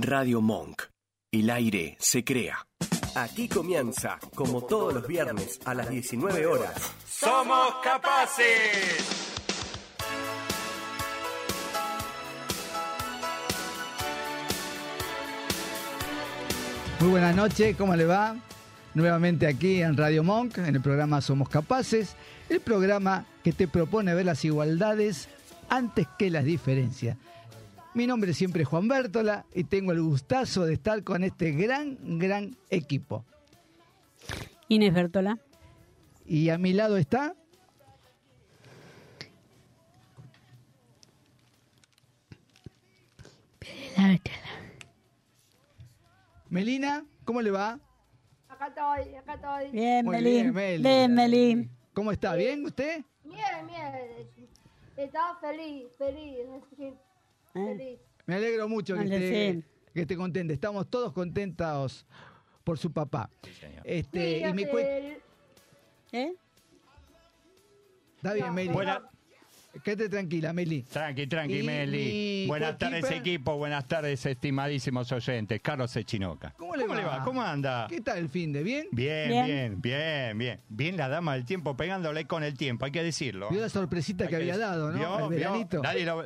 Radio Monk. El aire se crea. Aquí comienza, como todos los viernes a las 19 horas. ¡Somos capaces! Muy buenas noches, ¿cómo le va? Nuevamente aquí en Radio Monk, en el programa Somos Capaces, el programa que te propone ver las igualdades antes que las diferencias. Mi nombre siempre es Juan Bértola y tengo el gustazo de estar con este gran, gran equipo. Inés Bértola. Y a mi lado está Melina, ¿cómo le va? Acá estoy, acá estoy. Bien, Muy Meli. bien, Meli. Bien, Meli. ¿Cómo está? ¿Bien usted? Bien, bien. Estaba feliz, feliz. ¿Eh? Me alegro mucho que esté, que esté contenta. Estamos todos contentos por su papá. Este, Sí, y me hace cuen- el- ¿Eh? Está bien, No, Meli. Buena- Quédate tranquila, Meli. Tranqui, tranqui, Y Meli. mi Buenas tardes, equipo. Buenas tardes, estimadísimos oyentes. Carlos Echinoca. ¿Cómo le va? ¿Cómo anda? ¿Qué tal el fin de bien? Bien, Bien. bien, bien, bien. Bien la dama del tiempo pegándole con el tiempo, hay que decirlo. Vio la sorpresita Hay que había dado, ¿no? ¿Vio? El ¿Vio? veranito. Nadie, lo-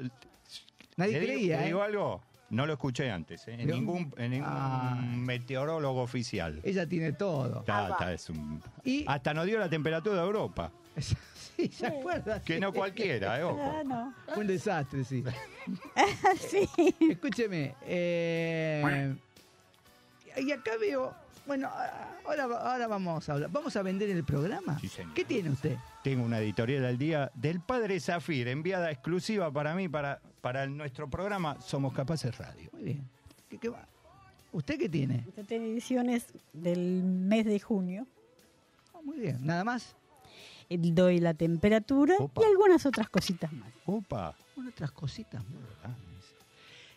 Nadie ¿Le digo- creía, ¿Le ¿eh? digo algo? No lo escuché antes, ¿eh? En ningún, en ningún Ah. meteorólogo oficial. Ella tiene todo. Está- está, es un- Y- Hasta nos dio la temperatura de Europa. sí, ¿se acuerda? Que no cualquiera, ¿eh? Ojo. Ah, no. Fue un desastre, sí. sí. Escúcheme. eh, y acá veo. Bueno, ahora, ahora vamos a hablar. ¿Vamos a vender el programa? Sí, señor. ¿Qué tiene usted? Tengo una editorial al día del padre Zafir, enviada exclusiva para mí, para, para nuestro programa Somos Capaces Radio. Muy bien. ¿Qué- qué va? ¿Usted qué tiene? Esta tiene ediciones del mes de junio. Ah, muy bien. ¿Nada más? El Doy la temperatura Opa. y algunas otras cositas más. Opa. Otras cositas. grandes.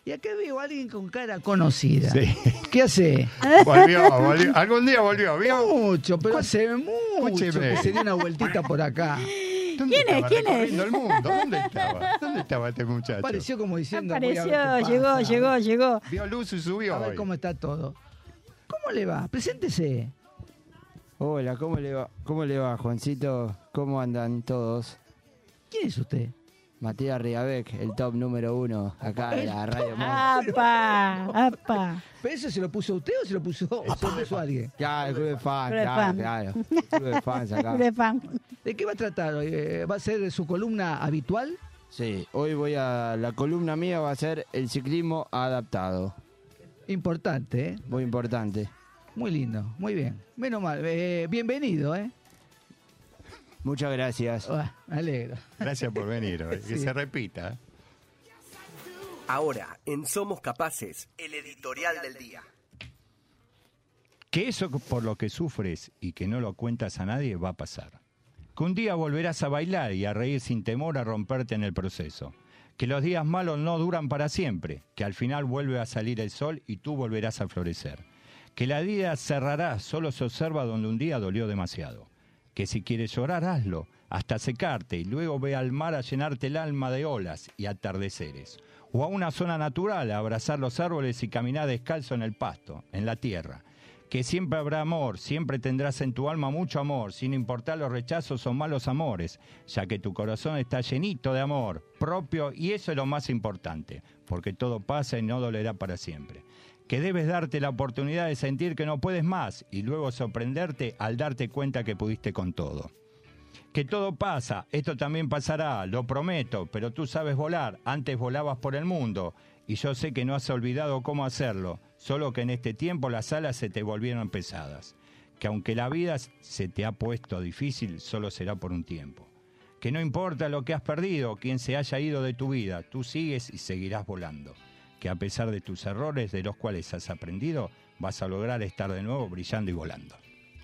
Y acá veo a alguien con cara conocida. Sí. ¿Qué hace? Volvió, volvió. Algún día volvió, ¿vio? Mucho, pero hace mucho que se dio una vueltita por acá. ¿Dónde ¿Quién es? ¿Quién es? el mundo? ¿Dónde estaba? ¿Dónde estaba este muchacho? Apareció como diciendo. Apareció, llegó, llegó, llegó. Vio luz y subió A ver hoy. cómo está todo. ¿Cómo le va? Preséntese. Hola, ¿cómo le va? ¿Cómo le va, Juancito? ¿Cómo andan todos? ¿Quién es usted? Matías Riabec, el top número uno acá de la Radio. ¡Apa! ¡Apa! ¿Pero eso se lo puso usted o se lo puso, o se lo puso alguien? Ya, el club de fans, Club claro, fan. claro. El club de fans acá. De fan. ¿De qué va a tratar hoy? Eh, ¿Va a ser su columna habitual? Sí, hoy voy a... La columna mía va a ser el ciclismo adaptado. Importante, ¿eh? Muy importante. Muy lindo, muy bien. Menos mal. Eh, bienvenido, ¿eh? Muchas gracias. Me alegro. Gracias por venir hoy. Que se repita. Ahora, en Somos Capaces, el editorial del día. Que eso por lo que sufres y que no lo cuentas a nadie va a pasar. Que un día volverás a bailar y a reír sin temor a romperte en el proceso. Que los días malos no duran para siempre. Que al final vuelve a salir el sol y tú volverás a florecer. Que la vida cerrará, solo se observa donde un día dolió demasiado. Que si quieres llorar, hazlo, hasta secarte y luego ve al mar a llenarte el alma de olas y atardeceres. O a una zona natural a abrazar los árboles y caminar descalzo en el pasto, en la tierra. Que siempre habrá amor, siempre tendrás en tu alma mucho amor, sin importar los rechazos o malos amores, ya que tu corazón está llenito de amor propio y eso es lo más importante, porque todo pasa y no dolerá para siempre que debes darte la oportunidad de sentir que no puedes más y luego sorprenderte al darte cuenta que pudiste con todo. Que todo pasa, esto también pasará, lo prometo, pero tú sabes volar, antes volabas por el mundo y yo sé que no has olvidado cómo hacerlo, solo que en este tiempo las alas se te volvieron pesadas. Que aunque la vida se te ha puesto difícil, solo será por un tiempo. Que no importa lo que has perdido, quien se haya ido de tu vida, tú sigues y seguirás volando que a pesar de tus errores de los cuales has aprendido, vas a lograr estar de nuevo brillando y volando.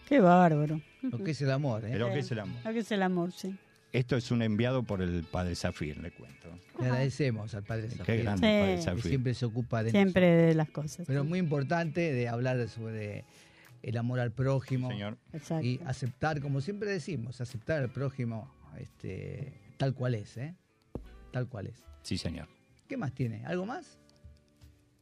¡Qué bárbaro! Lo que es el amor, ¿eh? Lo que es el amor. Lo que es el amor, sí. Esto es un enviado por el padre Zafir, le cuento. Le agradecemos al padre Qué Zafir, grande el padre que Zafir. siempre se ocupa de Siempre nosotros. de las cosas. Pero sí. muy importante de hablar sobre el amor al prójimo Señor. Exacto. y aceptar, como siempre decimos, aceptar al prójimo este, tal cual es, ¿eh? Tal cual es. Sí, señor. ¿Qué más tiene? ¿Algo más?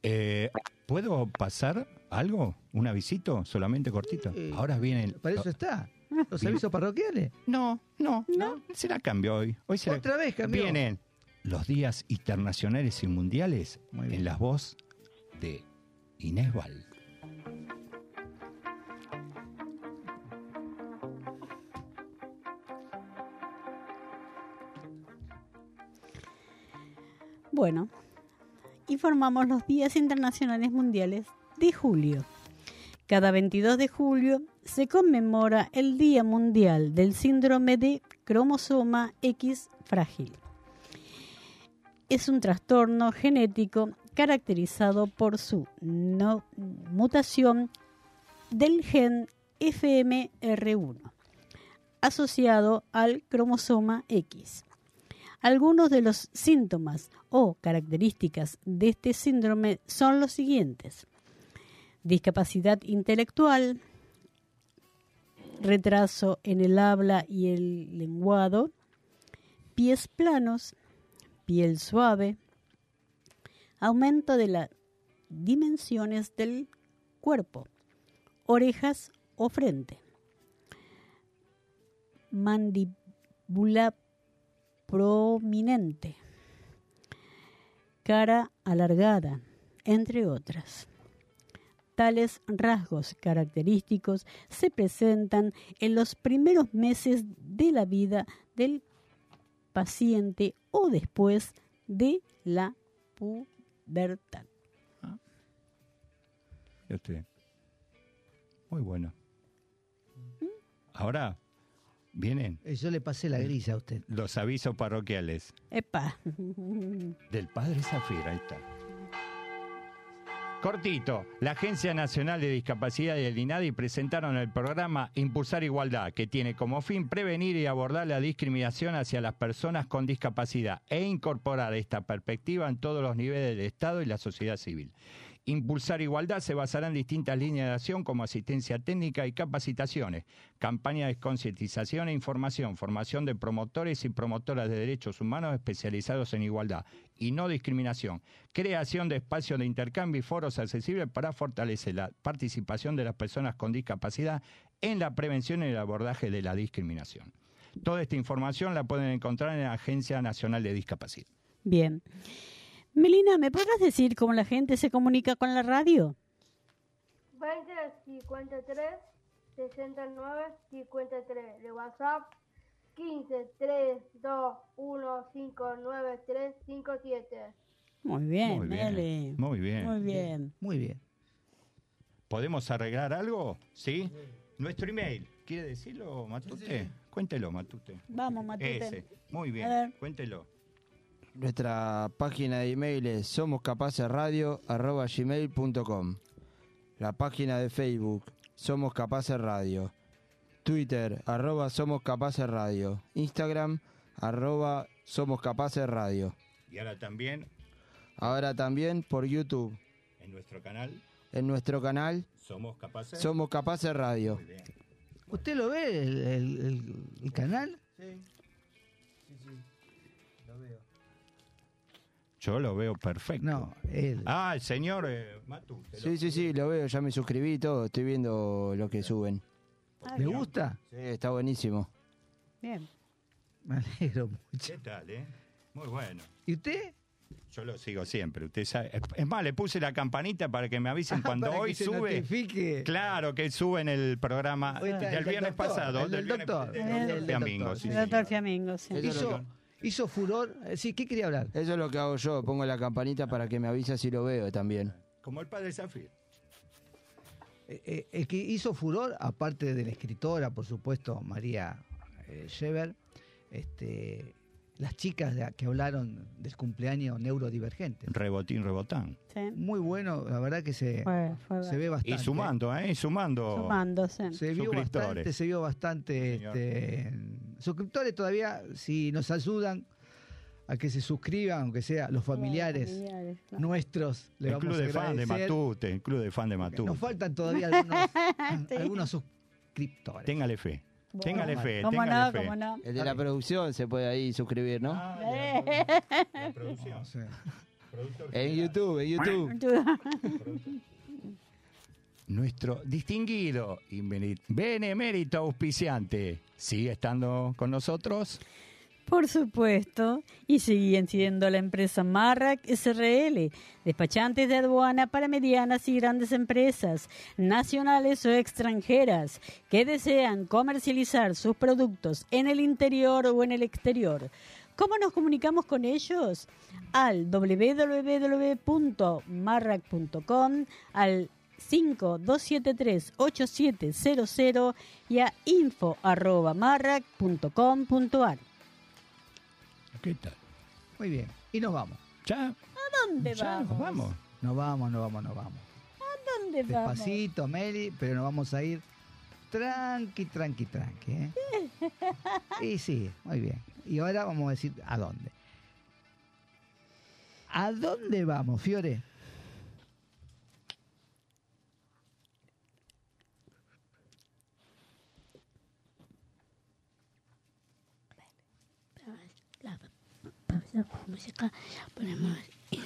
Eh, ¿Puedo pasar algo? ¿Un avisito? Solamente cortito. Ahora viene... Para eso está. Los avisos parroquiales. No, no, no. Se la cambió hoy. Hoy se la- Otra vez cambió. Vienen los días internacionales y mundiales en la voz de Inés Val. Bueno, informamos los días internacionales mundiales de julio. Cada 22 de julio se conmemora el Día Mundial del Síndrome de Cromosoma X frágil. Es un trastorno genético caracterizado por su no mutación del gen FMR1 asociado al cromosoma X. Algunos de los síntomas o características de este síndrome son los siguientes. Discapacidad intelectual, retraso en el habla y el lenguado, pies planos, piel suave, aumento de las dimensiones del cuerpo, orejas o frente, mandíbula prominente, cara alargada, entre otras. Tales rasgos característicos se presentan en los primeros meses de la vida del paciente o después de la pubertad. ¿Y usted? Muy bueno. Ahora vienen Yo le pasé la grilla a usted. los avisos parroquiales Epa. del Padre Zafira. Ahí está. Cortito, la Agencia Nacional de Discapacidad y el INADI presentaron el programa Impulsar Igualdad, que tiene como fin prevenir y abordar la discriminación hacia las personas con discapacidad e incorporar esta perspectiva en todos los niveles del Estado y la sociedad civil. Impulsar Igualdad se basará en distintas líneas de acción como asistencia técnica y capacitaciones, campañas de concientización e información, formación de promotores y promotoras de derechos humanos especializados en igualdad y no discriminación, creación de espacios de intercambio y foros accesibles para fortalecer la participación de las personas con discapacidad en la prevención y el abordaje de la discriminación. Toda esta información la pueden encontrar en la Agencia Nacional de Discapacidad. Bien. Melina, ¿me podrás decir cómo la gente se comunica con la radio? 20 53 69 53 de WhatsApp 15 3 2 1 5 9 3 5 7 Muy bien, Muy bien, Meli. muy bien. Muy bien. Muy bien. ¿Podemos arreglar algo? ¿Sí? Nuestro email. ¿Quiere decirlo, Matute? Cuéntelo, Matute. Vamos, Matute. Ese. Muy bien. Cuéntelo. Nuestra página de email es somoscapacesradio.gmail.com La página de Facebook, Somos Capaces Radio. Twitter, arroba Somos Capaces Radio. Instagram, arroba Somos Capaces Radio. Y ahora también Ahora también por YouTube. en nuestro canal En nuestro canal, Somos Capaces. Somos Capaces Radio. Muy bien. ¿Usted lo ve, el, el- el- el canal? Yo lo veo perfecto. No, él. Ah, el señor eh. Sí, sí, sí, lo veo, ya me suscribí y todo, estoy viendo lo que suben. Ah, ¿Le gusta? Sí, está buenísimo. Bien. Me alegro mucho. ¿Qué tal, eh? Muy bueno. ¿Y usted? Yo lo sigo siempre, usted sabe. Es- más, le puse la campanita para que me avisen cuando Para que hoy se sube. notifique. Claro que sube en el programa está el del del viernes doctor, pasado. el del viernes- doctor, del el doctor Fiamingo, sí, El doctor señor. Fiamingo, sí. Hizo, hizo furor. eh, Sí, ¿qué quería hablar? Eso es lo que hago yo, pongo la campanita para que me avise si lo veo también. Como el padre Zafir. Eh, eh, el que hizo furor, aparte de la escritora, por supuesto, María eh, Scheber, este, las chicas de- que hablaron del cumpleaños neurodivergente. Rebotín, rebotán. Sí. Muy bueno, la verdad que se, Fue, fue se ve bastante. Y sumando, ¿eh? Y sumando. sumándose. Se vio Suscriptores. bastante, se vio bastante. Este, suscriptores todavía, si nos ayudan a que se suscriban, aunque sea los familiares Familiares, claro. nuestros, le El vamos club a de fan de. Matute. El club de fan de Matute. Nos faltan todavía algunos, Sí. algunos suscriptores. Téngale fe. Bueno, Téngale fe. ¿Cómo téngale no? fe. ¿Cómo no? El de la producción se puede ahí suscribir, ¿no? Ah, Eh. la producción. Sí. En YouTube, en YouTube. Nuestro distinguido y bene- benemérito auspiciante sigue estando con nosotros. Por supuesto, y siguen siendo la empresa Marrac SRL, despachantes de aduana para medianas y grandes empresas, nacionales o extranjeras, que desean comercializar sus productos en el interior o en el exterior. ¿Cómo nos comunicamos con ellos? Al www.marrac.com, al 5273-8700 y a info.marrac.com.ar. ¿Qué tal? Muy bien. Y nos vamos. ¿Ya? ¿A dónde ¿Ya vamos? nos vamos? Nos vamos, nos vamos, nos vamos. ¿A dónde vamos? Despacito, Meli, pero nos vamos a ir tranqui, tranqui, tranqui. ¿eh? Y sí, muy bien. Y ahora vamos a decir a dónde. ¿A dónde vamos, Fiore? Pausa música ponemos y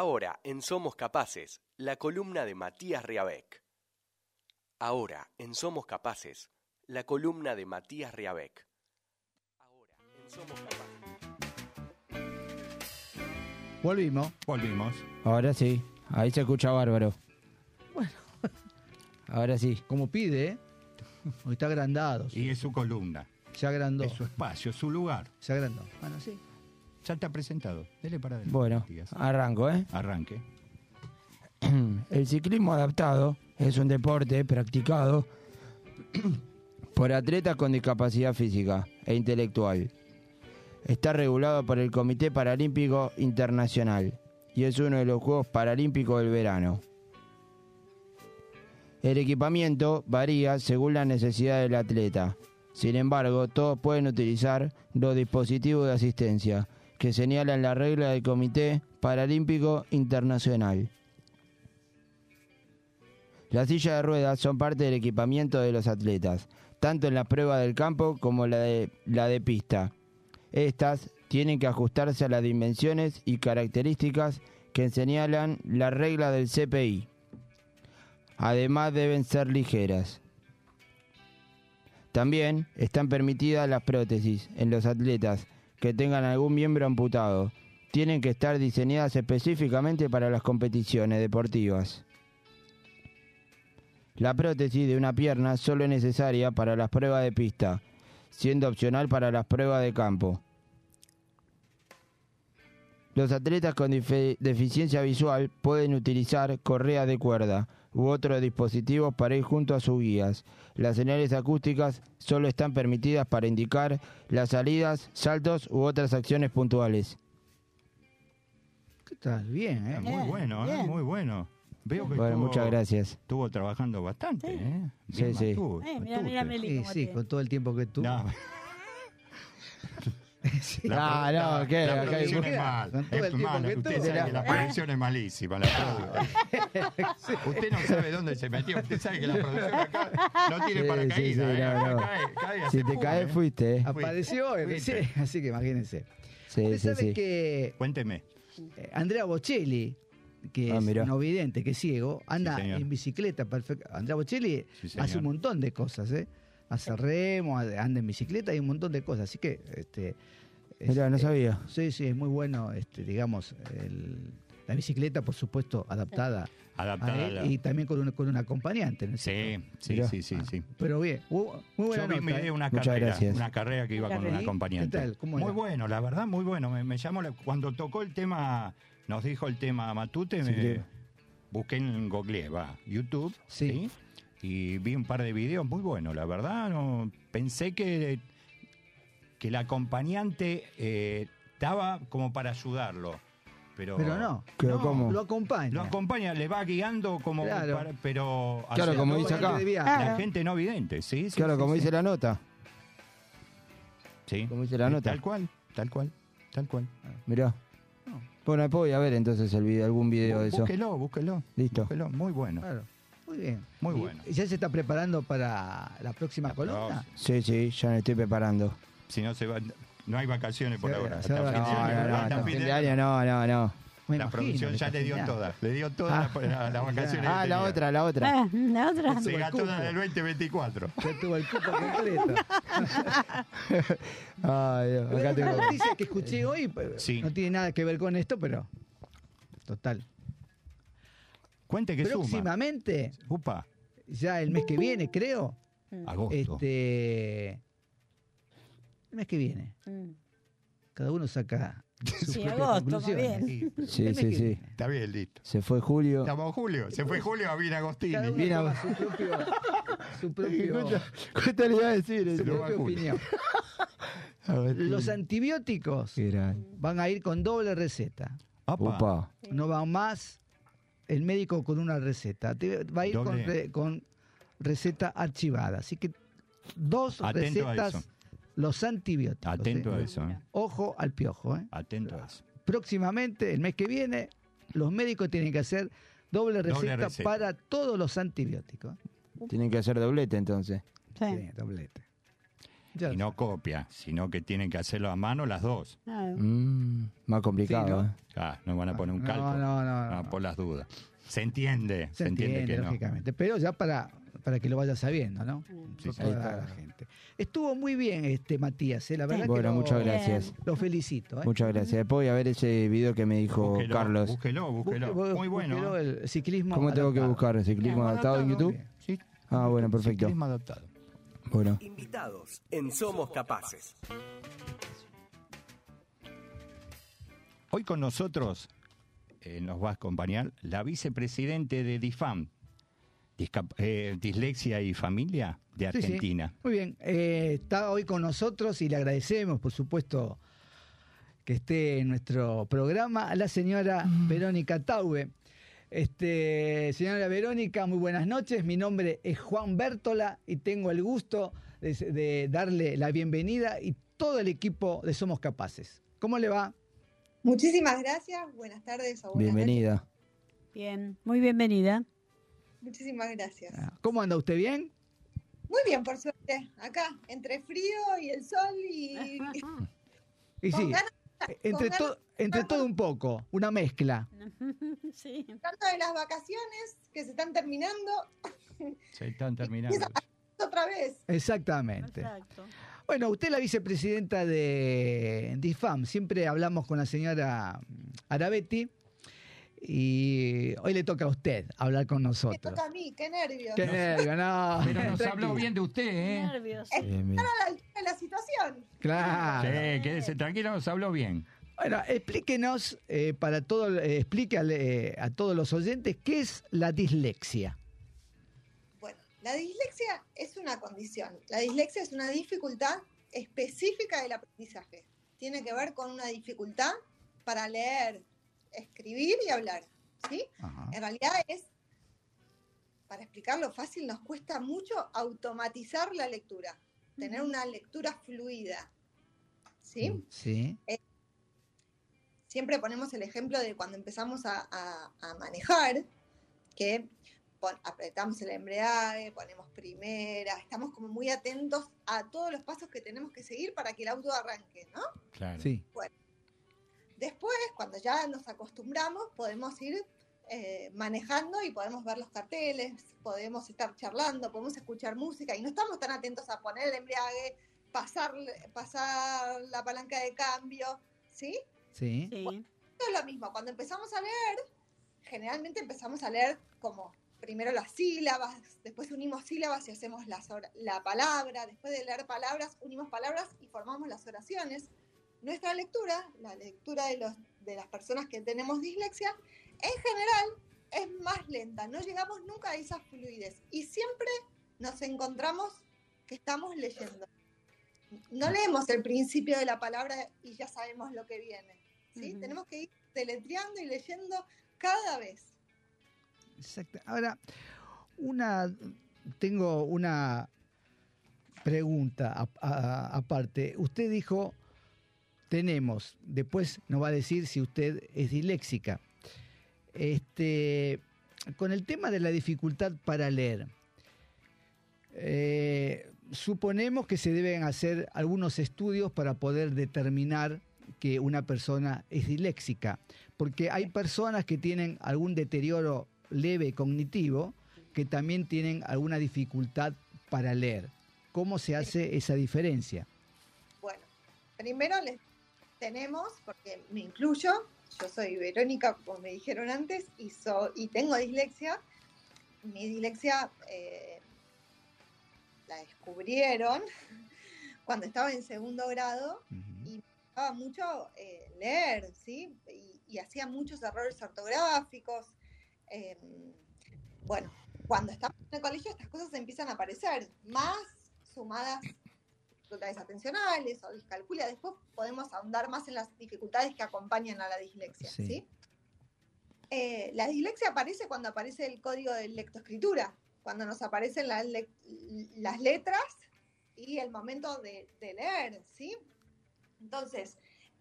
Ahora, en Somos Capaces, la columna de Matías Riabec. Ahora, en Somos Capaces, la columna de Matías Riabec. Ahora, en Somos Capaces. Volvimos. Volvimos. Ahora sí, ahí se escucha bárbaro. Bueno. Ahora sí. Como pide, ¿eh? Hoy está agrandado. Y es su columna, Se agrandó. es su espacio, su lugar. Se agrandó. Bueno, sí. Ya está presentado. Dele para adelante. Bueno, Matías. arranco, ¿eh? Arranque. El ciclismo adaptado es un deporte practicado por atletas con discapacidad física e intelectual. Está regulado por el Comité Paralímpico Internacional y es uno de los Juegos Paralímpicos del verano. El equipamiento varía según la necesidad del atleta. Sin embargo, todos pueden utilizar los dispositivos de asistencia que señalan la regla del Comité Paralímpico Internacional. Las sillas de ruedas son parte del equipamiento de los atletas, tanto en la prueba del campo como la de, la de pista. Estas tienen que ajustarse a las dimensiones y características que señalan la regla del CPI. Además deben ser ligeras. También están permitidas las prótesis en los atletas que tengan algún miembro amputado. Tienen que estar diseñadas específicamente para las competiciones deportivas. La prótesis de una pierna solo es necesaria para las pruebas de pista, siendo opcional para las pruebas de campo. Los atletas con deficiencia visual pueden utilizar correas de cuerda u otros dispositivos para ir junto a sus guías. Las señales acústicas solo están permitidas para indicar las salidas, saltos u otras acciones puntuales. ¿Qué tal? Bien, ¿eh? Muy bueno, ¿eh? muy bueno. Veo que Bueno, estuvo- muchas gracias. Estuvo trabajando bastante, ¿eh? Sí, Bien sí. mantuvo- Eh, mira, mira. Meli, Sí, sí, con todo el tiempo que tuvo. No, Sí. Ah, no, ¿qué? La producción es mal. Es que Usted sabe que la producción es malísima. La. Usted no sabe dónde se metió. Usted sabe que la producción acá no tiene Sí, paracaídas. sí, ¿eh? no, Acá no. cae, cae, Si te pum, caes ¿eh? fuiste, ¿eh? Apareció hoy, Fuiste. sí, así que imagínense. Usted sabe que Cuénteme. eh, Andrea Bocelli, que Ah, es mirá. no vidente, que es ciego, anda en bicicleta. perfecto. Andrea Bocelli hace un montón de cosas, ¿eh? Hace remo, anda en bicicleta y un montón de cosas. Así que, este, es- Mirá, no eh, sabía. Sí, sí, es muy bueno, este, digamos, el- la bicicleta, por supuesto, adaptada Adaptada a a él la- y también con un, con un acompañante. ¿no es Sí, cierto? sí, Mirá. sí, sí, sí. Pero bien, muy, buena Yo vi nota, miré ¿eh? una Muchas carrera, gracias. una carrera que iba con un acompañante. ¿Qué tal? ¿Cómo muy bueno, la verdad, muy bueno. Me, me llamó la- cuando tocó el tema, nos dijo el tema Matute, Sí, me busqué en Google, va, YouTube, Sí. sí. Y vi un par de videos muy buenos, la verdad. No, pensé que que el acompañante eh, estaba como para ayudarlo, pero Pero no, Pero ¿cómo? lo acompaña. lo acompaña, le va guiando como Claro. para- pero Claro, como dice acá. Viaje. la Claro. gente no vidente, sí, sí, Claro, sí, como sí. dice la nota. Sí. Como dice la nota. Tal cual, tal cual, tal cual. Mirá. Bueno, después voy a ver entonces el video, algún video de eso. Búsquelo, búsquelo. Listo. Búsquelo, muy bueno. Claro. Muy bien. Muy ¿Y bueno. ¿Ya se está preparando para la próxima La columna? Sí, sí, ya me estoy preparando. Si no se va, no hay vacaciones por Se- ahora. se Hasta va fin de No, no, no. Me La imagino producción ya le dio todas, le dio todas Ah. las las vacaciones. Ah, que la otra, la otra. Ah, la otra. Se gastó la del 2024. Ya tuvo el cupo completo. Ay, Dios, acá Una tengo. noticia que escuché hoy, pues, Sí. no tiene nada que ver con esto, pero total. Cuente que suma. Próximamente, Upa, ya el mes que viene, creo, agosto. este el mes que viene, Mm. cada uno saca sus Sí, agosto, bien. Sí, Sí, sí. Está bien, listo. Se fue Julio. Estamos en julio. Se fue julio a Vina Agostini. Cada uno su propio, su propio, ¿Cuánto le iba a decir? su propia opinión. A ver, Los antibióticos van a ir con doble receta. Opa. Upa. No va más el médico con una receta. Te- Va a ir con, re- con receta archivada. Así que dos Atento recetas, los antibióticos. Atento ¿eh? a eso. ¿eh? Ojo al piojo. ¿eh? Atento a eso. Próximamente, el mes que viene, los médicos tienen que hacer doble receta. para todos los antibióticos. Tienen que hacer doblete entonces. Sí. Sí, doblete. Ya Y no copia, sino que tienen que hacerlo a mano las dos. Mm, más complicado, Sí, ¿no? ¿eh? Ah, no van a poner un No, calco. no, no, no, Ah, no. por las dudas. Se entiende, se, Se entiende, entiende que no. lógicamente. Pero ya para, para que lo vaya sabiendo, ¿no? Sí, Ahí la, está. la gente. Estuvo muy bien este Matías, ¿eh? la verdad que Bueno, lo, muchas gracias. lo felicito. ¿eh? Muchas gracias. Después voy a ver ese video que me dijo Búsquelo, Carlos. Búsquelo, búsquelo. Busque- Muy bueno. búsquelo, el ciclismo ¿Cómo tengo que buscar? ¿Ciclismo Bien, adaptado en. YouTube? Sí. Ah, bueno, perfecto. Ciclismo adaptado. Bueno. Invitados en Somos Capaces. Hoy con nosotros eh, nos va a acompañar la vicepresidente de DIFAM, Discap- eh, Dislexia y Familia de Sí, sí. Argentina. Muy bien, eh, está hoy con nosotros y le agradecemos, por supuesto, que esté en nuestro programa, a la señora Mm. Verónica Taube. Este, señora Verónica, muy buenas noches. Mi nombre es Juan Bértola y tengo el gusto de, de darle la bienvenida y todo el equipo de Somos Capaces. ¿Cómo le va? Muchísimas gracias. Buenas tardes o buenas Bienvenida. noches. Bien, muy bienvenida. Muchísimas gracias. Ah, ¿Cómo anda usted bien? Muy bien, por suerte. Acá, entre frío y el sol y Y con sí, ganas, entre, con to- entre todo un poco, una mezcla. sí. tanto de las vacaciones que se están terminando Se están terminando. otra vez. Exactamente. Exacto. Bueno, usted es la vicepresidenta de DIFAM. Siempre hablamos con la señora Arabetti y hoy le toca a usted hablar con Me nosotros. toca a mí, qué nervios. Qué nervio, no. Pero nos habló bien de usted, ¿eh? Nervios. Bien. A la altura de la situación. Claro. Sí, quédese tranquilo, nos habló bien. Bueno, explíquenos, eh, para todo, eh, eh, a todos los oyentes, ¿qué es la dislexia? Bueno, la dislexia es una condición. La dislexia es una dificultad específica del aprendizaje. Tiene que ver con una dificultad para leer, escribir y hablar. ¿sí? Ajá. En realidad es, para explicarlo fácil, nos cuesta mucho automatizar la lectura, tener una lectura fluida. ¿sí? Sí. Siempre ponemos el ejemplo de cuando empezamos a, a- a manejar, que pon- apretamos el embrague, ponemos primera, estamos como muy atentos a todos los pasos que tenemos que seguir para que el auto arranque, ¿no? Claro. Sí. Después, cuando ya nos acostumbramos, podemos ir eh, manejando y podemos ver los carteles, podemos estar charlando, podemos escuchar música y no estamos tan atentos a poner el embriague, pasar, pasar la palanca de cambio, ¿sí? Sí. Sí. Esto es lo mismo, cuando empezamos a leer, generalmente empezamos a leer como primero las sílabas, después unimos sílabas y hacemos las la palabra, después de leer palabras, unimos palabras y formamos las oraciones. Nuestra lectura, la lectura de, los, de las personas que tenemos dislexia, en general es más lenta, no llegamos nunca a esa fluidez y siempre nos encontramos que estamos leyendo. No leemos el principio de la palabra y ya sabemos lo que viene. ¿sí? Tenemos que ir deletreando y leyendo cada vez. Exacto. Ahora, una, tengo una pregunta aparte. Usted dijo, tenemos, después nos va a decir si usted es disléxica. Este, con el tema de la dificultad para leer, eh, suponemos que se deben hacer algunos estudios para poder determinar que una persona es disléxica, porque hay personas que tienen algún deterioro leve cognitivo que también tienen alguna dificultad para leer. ¿Cómo se hace esa diferencia? Bueno, primero les tenemos, porque me incluyo, yo soy Verónica, como me dijeron antes, y, so- y tengo dislexia. Mi dislexia eh, la descubrieron cuando estaba en segundo grado y me gustaba mucho eh, leer, ¿sí? Y, y hacía muchos errores ortográficos. eh, bueno, cuando estamos en el colegio estas cosas empiezan a aparecer, más sumadas dificultades atencionales o discalculia. Después podemos ahondar más en las dificultades que acompañan a la dislexia, Sí. ¿sí? Eh, la dislexia aparece cuando aparece el código de lectoescritura, cuando nos aparecen las, lec- las letras y el momento de, de leer, ¿sí? Entonces,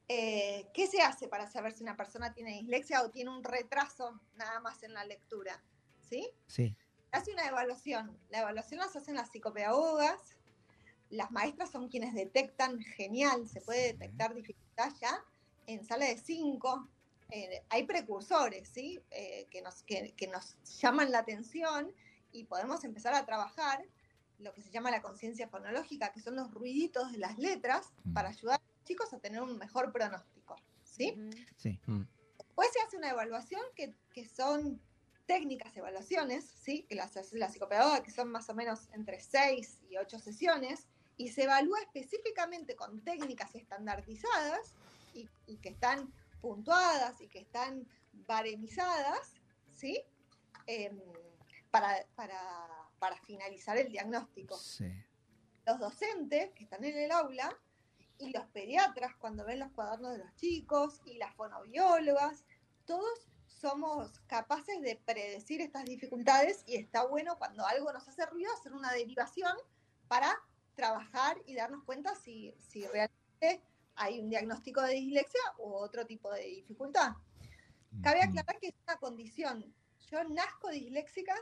eh, ¿qué se hace para saber si una persona tiene dislexia o tiene un retraso nada más en la lectura? ¿Sí? Sí. hace una evaluación. La evaluación las hacen las psicopedagogas. Las maestras son quienes detectan, genial, se puede detectar dificultad ya en sala de 5. hay precursores, ¿sí? Eh, que, nos, que, que nos llaman la atención y podemos empezar a trabajar lo que se llama la conciencia fonológica, que son los ruiditos de las letras, Mm. para ayudar a los chicos a tener un mejor pronóstico, ¿sí? Sí. Después se hace una evaluación que, que son técnicas evaluaciones, ¿sí? que las hace la psicopedagoga, que son más o menos entre 6 y 8 sesiones, y se evalúa específicamente con técnicas estandarizadas y, y que están puntuadas y que están baremizadas, ¿sí? Em, para, para, para finalizar el diagnóstico Sí. los docentes que están en el aula y los pediatras cuando ven los cuadernos de los chicos y las fonobiólogas, todos somos capaces de predecir estas dificultades y está bueno cuando algo nos hace ruido hacer una derivación para trabajar y darnos cuenta si, si realmente hay un diagnóstico de dislexia u otro tipo de dificultad. Cabe aclarar que es una condición. Yo nazco disléxica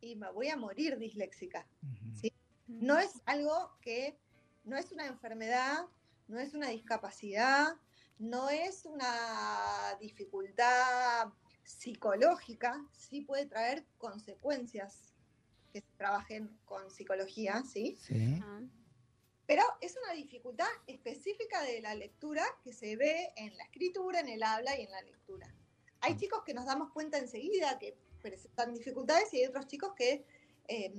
y me voy a morir disléxica. ¿sí? No es algo que, no es una enfermedad, no es una discapacidad, no es una dificultad psicológica, sí puede traer consecuencias que se trabajen con psicología, ¿sí? Sí. Pero es una dificultad específica de la lectura que se ve en la escritura, en el habla y en la lectura. Hay chicos que nos damos cuenta enseguida que presentan dificultades y hay otros chicos que eh,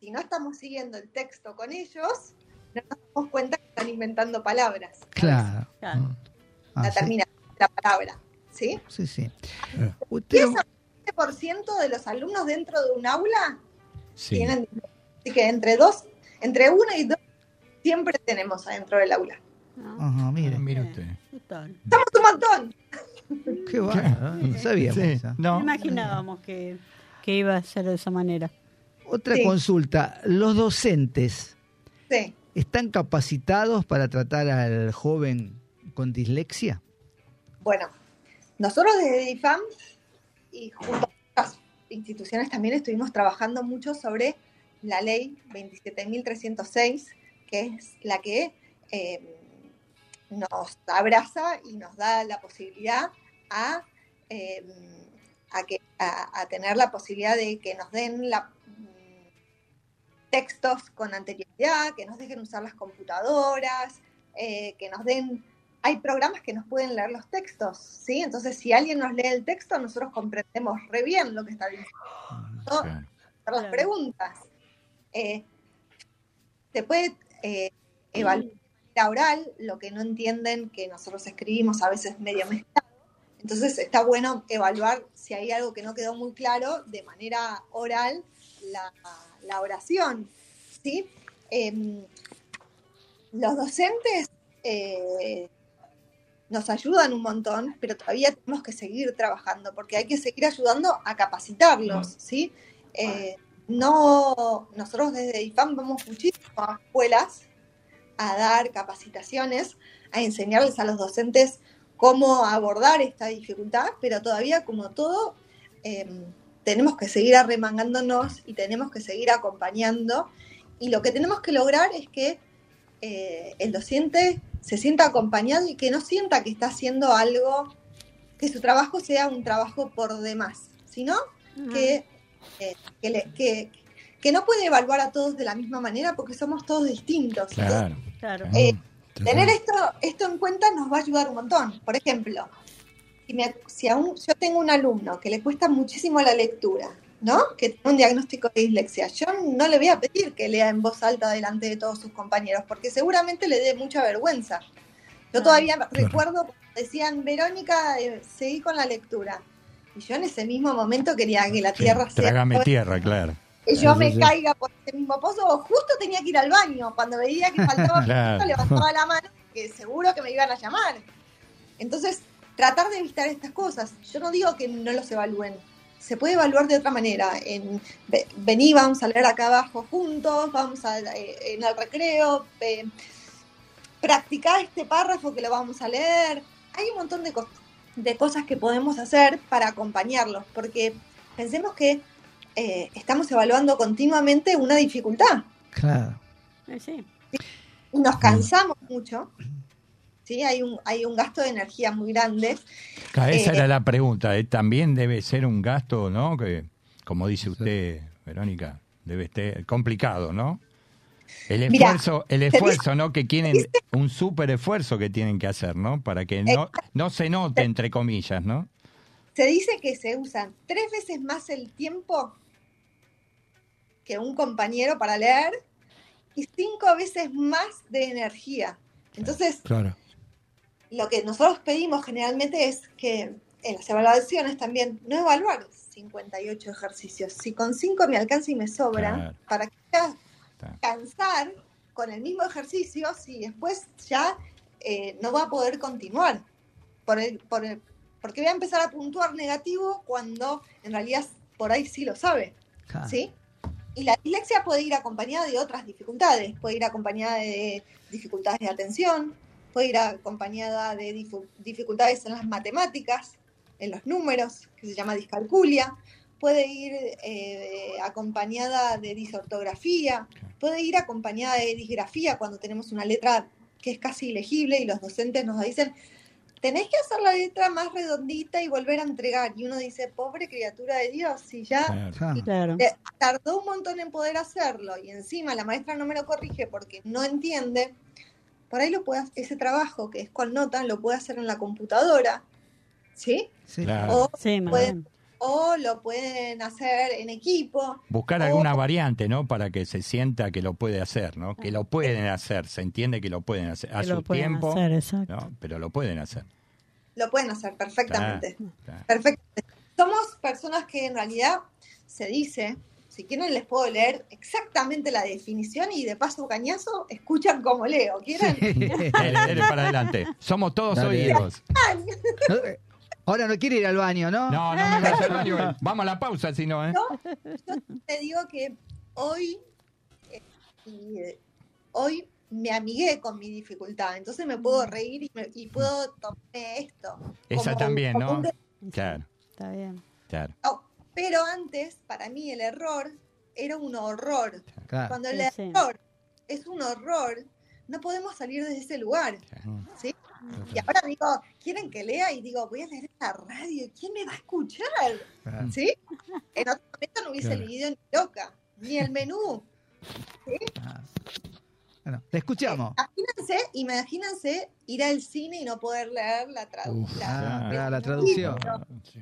si no estamos siguiendo el texto con ellos, no nos damos cuenta que están inventando palabras. Claro. Claro. Ah, La sí. terminación de la palabra. ¿Sí? Sí, sí. Usted, 10% de los alumnos dentro de un aula Sí. tienen Así que entre dos, entre uno y dos, siempre tenemos adentro del aula. ¿no? Ajá, mire. Ah, mire usted. Total. Somos un montón. Qué bárbaro. No sabíamos Sí, no. Imaginábamos que, que iba a ser de esa manera. Otra Sí. consulta. ¿Los docentes Sí. están capacitados para tratar al joven con dislexia? Bueno, nosotros desde DIFAM y junto a instituciones también estuvimos trabajando mucho sobre la ley 27.306, que es la que eh, nos abraza y nos da la posibilidad a, eh, a, a tener la posibilidad de que nos den la, mm, textos con anterioridad, que nos dejen usar las computadoras, eh, que nos den hay programas que nos pueden leer los textos, ¿sí? Entonces, si alguien nos lee el texto, nosotros comprendemos re bien lo que está diciendo. ¿no? Hacer Claro. las preguntas. Eh, se puede eh, evaluar de manera oral lo que no entienden que nosotros escribimos a veces medio mezclado. Entonces, está bueno evaluar si hay algo que no quedó muy claro de manera oral la, la oración, ¿sí? Em, los docentes eh, nos ayudan un montón, pero todavía tenemos que seguir trabajando porque hay que seguir ayudando a capacitarlos, ¿sí? Eh, no, nosotros desde IFAM vamos muchísimo a escuelas a dar capacitaciones, a enseñarles a los docentes cómo abordar esta dificultad, pero todavía como todo eh, tenemos que seguir arremangándonos y tenemos que seguir acompañando. Y lo que tenemos que lograr es que eh, el docente se sienta acompañado y que no sienta que está haciendo algo, que su trabajo sea un trabajo por demás, sino que, eh, que, le- que- que no puede evaluar a todos de la misma manera porque somos todos distintos. Claro. Claro. Eh. Tener esto, esto en cuenta nos va a ayudar un montón. Por ejemplo, si, me- si aún yo tengo un alumno que le cuesta muchísimo la lectura, ¿no? Que tiene un diagnóstico de dislexia, yo no le voy a pedir que lea en voz alta delante de todos sus compañeros, porque seguramente le dé mucha vergüenza. Yo todavía recuerdo cuando decían, Verónica, eh, seguí con la lectura. Y yo en ese mismo momento quería que la Sí, tierra sea Trágame tierra, claro. que yo Sí, me sí. caiga por ese mismo pozo, o justo tenía que ir al baño. Cuando veía que faltaba Claro. levantaba la mano, que seguro que me iban a llamar. Entonces, tratar de evitar estas cosas. Yo no digo que no los evalúen. Se puede evaluar de otra manera. En, ve- vení, vamos a leer acá abajo juntos, vamos a, eh, en el recreo, eh, practicar este párrafo que lo vamos a leer. Hay un montón de, de cosas que podemos hacer para acompañarlos, porque pensemos que eh, estamos evaluando continuamente una dificultad Claro. Eh, sí. nos cansamos mucho. ¿Sí? Hay, un, hay un gasto de energía muy grande. Claro, Esa Eh, era la pregunta. ¿eh? También debe ser un gasto, ¿no? Que, como dice usted, Verónica, debe ser complicado, ¿no? El Mirá, esfuerzo, el esfuerzo, ¿no? Que tienen, un súper esfuerzo que tienen que hacer, ¿no? Para que no, no se note, entre comillas, ¿no? Se dice que se usan tres veces más el tiempo que un compañero para leer y cinco veces más de energía. Entonces, Claro. Lo que nosotros pedimos generalmente es que en las evaluaciones también no evaluar 58 ejercicios. Si con 5 me alcanza y me sobra, Claro. para ya Está. cansar con el mismo ejercicio si después ya eh, no va a poder continuar por, el, por, el- Porque voy a empezar a puntuar negativo cuando en realidad por ahí sí lo sabe. ¿Sí? Y la dislexia puede ir acompañada de otras dificultades. Puede ir acompañada de dificultades de atención, puede ir acompañada de dificultades en las matemáticas, en los números, que se llama discalculia. Puede ir eh, acompañada de disortografía, puede ir acompañada de disgrafía cuando tenemos una letra que es casi ilegible y los docentes nos dicen, tenés que hacer la letra más redondita y volver a entregar. Y uno dice, pobre criatura de Dios, si ya Claro. Claro. eh, tardó un montón en poder hacerlo y encima la maestra no me lo corrige porque no entiende, por ahí lo puede, hacer- ese trabajo que es con notas lo puede hacer en la computadora, ¿sí? Sí. Claro. O, Sí, más pueden- bien. o lo pueden hacer en equipo. Buscar o- alguna variante, ¿no? Para que se sienta que lo puede hacer, ¿no? Que lo pueden hacer, se entiende que lo pueden hacer a Que lo su pueden tiempo, hacer, exacto. ¿no? Pero lo pueden hacer. Lo pueden hacer perfectamente. Claro. Perfectamente. Somos personas que en realidad se dice, si quieren les puedo leer exactamente la definición y de paso cañazo escuchan como leo. ¿Quieren? Dele, dele para adelante. Somos todos Dale. oídos. No, eh, Ahora no quiere ir al baño, ¿no? No, no me vayas al baño. Vamos a la pausa, si no, ¿eh? Yo te digo que hoy, eh, eh, hoy me amigué con mi dificultad, entonces me puedo reír y, me- y puedo tomar esto. Esa como- también, como ¿no? un Claro, Está bien. claro. oh, pero antes, para mí, el error era un horror. Claro. Cuando el Sí, sí. error es un horror, no podemos salir de ese lugar. ¿sí? Y ahora digo, ¿quieren que lea? Y digo, voy a leer la radio. ¿Quién me va a escuchar? Claro. ¿Sí? En otro momento no hubiese Claro. leído ni loca, ni el menú. Ah. Bueno, te escuchamos. Imagínense, imagínense ir al cine y no poder leer la Ah, traducción. claro, la traducción.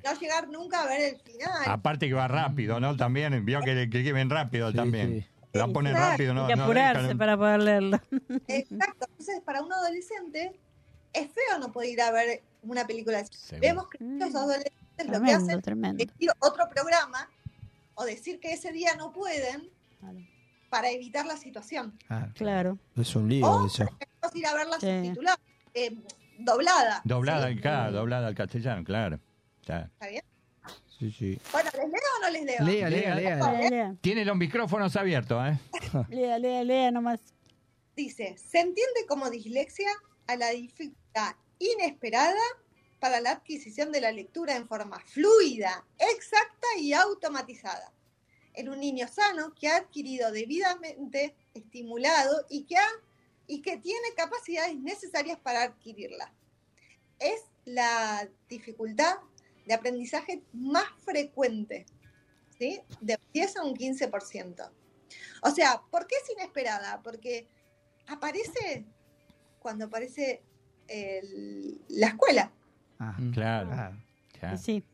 No llegar nunca a ver el final. Aparte que va rápido, ¿no? También, vio que, que, que ven rápido Sí, también. sí. La ponen Exacto. rápido, ¿no? Hay que apurarse para poder leerlo. Exacto. Entonces, para un adolescente, es feo no poder ir a ver una película así. Seguro. Vemos que Mm. los adolescentes lo que hacen tremendo. es ir a otro programa o decir que ese día no pueden Claro. Para evitar la situación. Claro. Claro. Es un lío O eso. A ir a verla Sí. subtitulada, eh, doblada. Doblada, ¿sí? claro, doblada al castellano, claro. Claro. ¿Está bien? Sí, sí. Bueno, ¿les leo o no les leo? Lea, lea, lea. Lea, lea, Tiene los micrófonos abiertos, ¿eh? lea, lea, lea nomás. Dice, se entiende como dislexia a la dificultad inesperada para la adquisición de la lectura en forma fluida, exacta y automatizada. En un niño sano que ha adquirido debidamente estimulado y que, ha, y que tiene capacidades necesarias para adquirirla. Es la dificultad de aprendizaje más frecuente, ¿sí? De 10 a un 15%. O sea, ¿por qué es inesperada? Porque aparece cuando aparece el- la escuela. Ah, Claro. claro. claro. Y sí,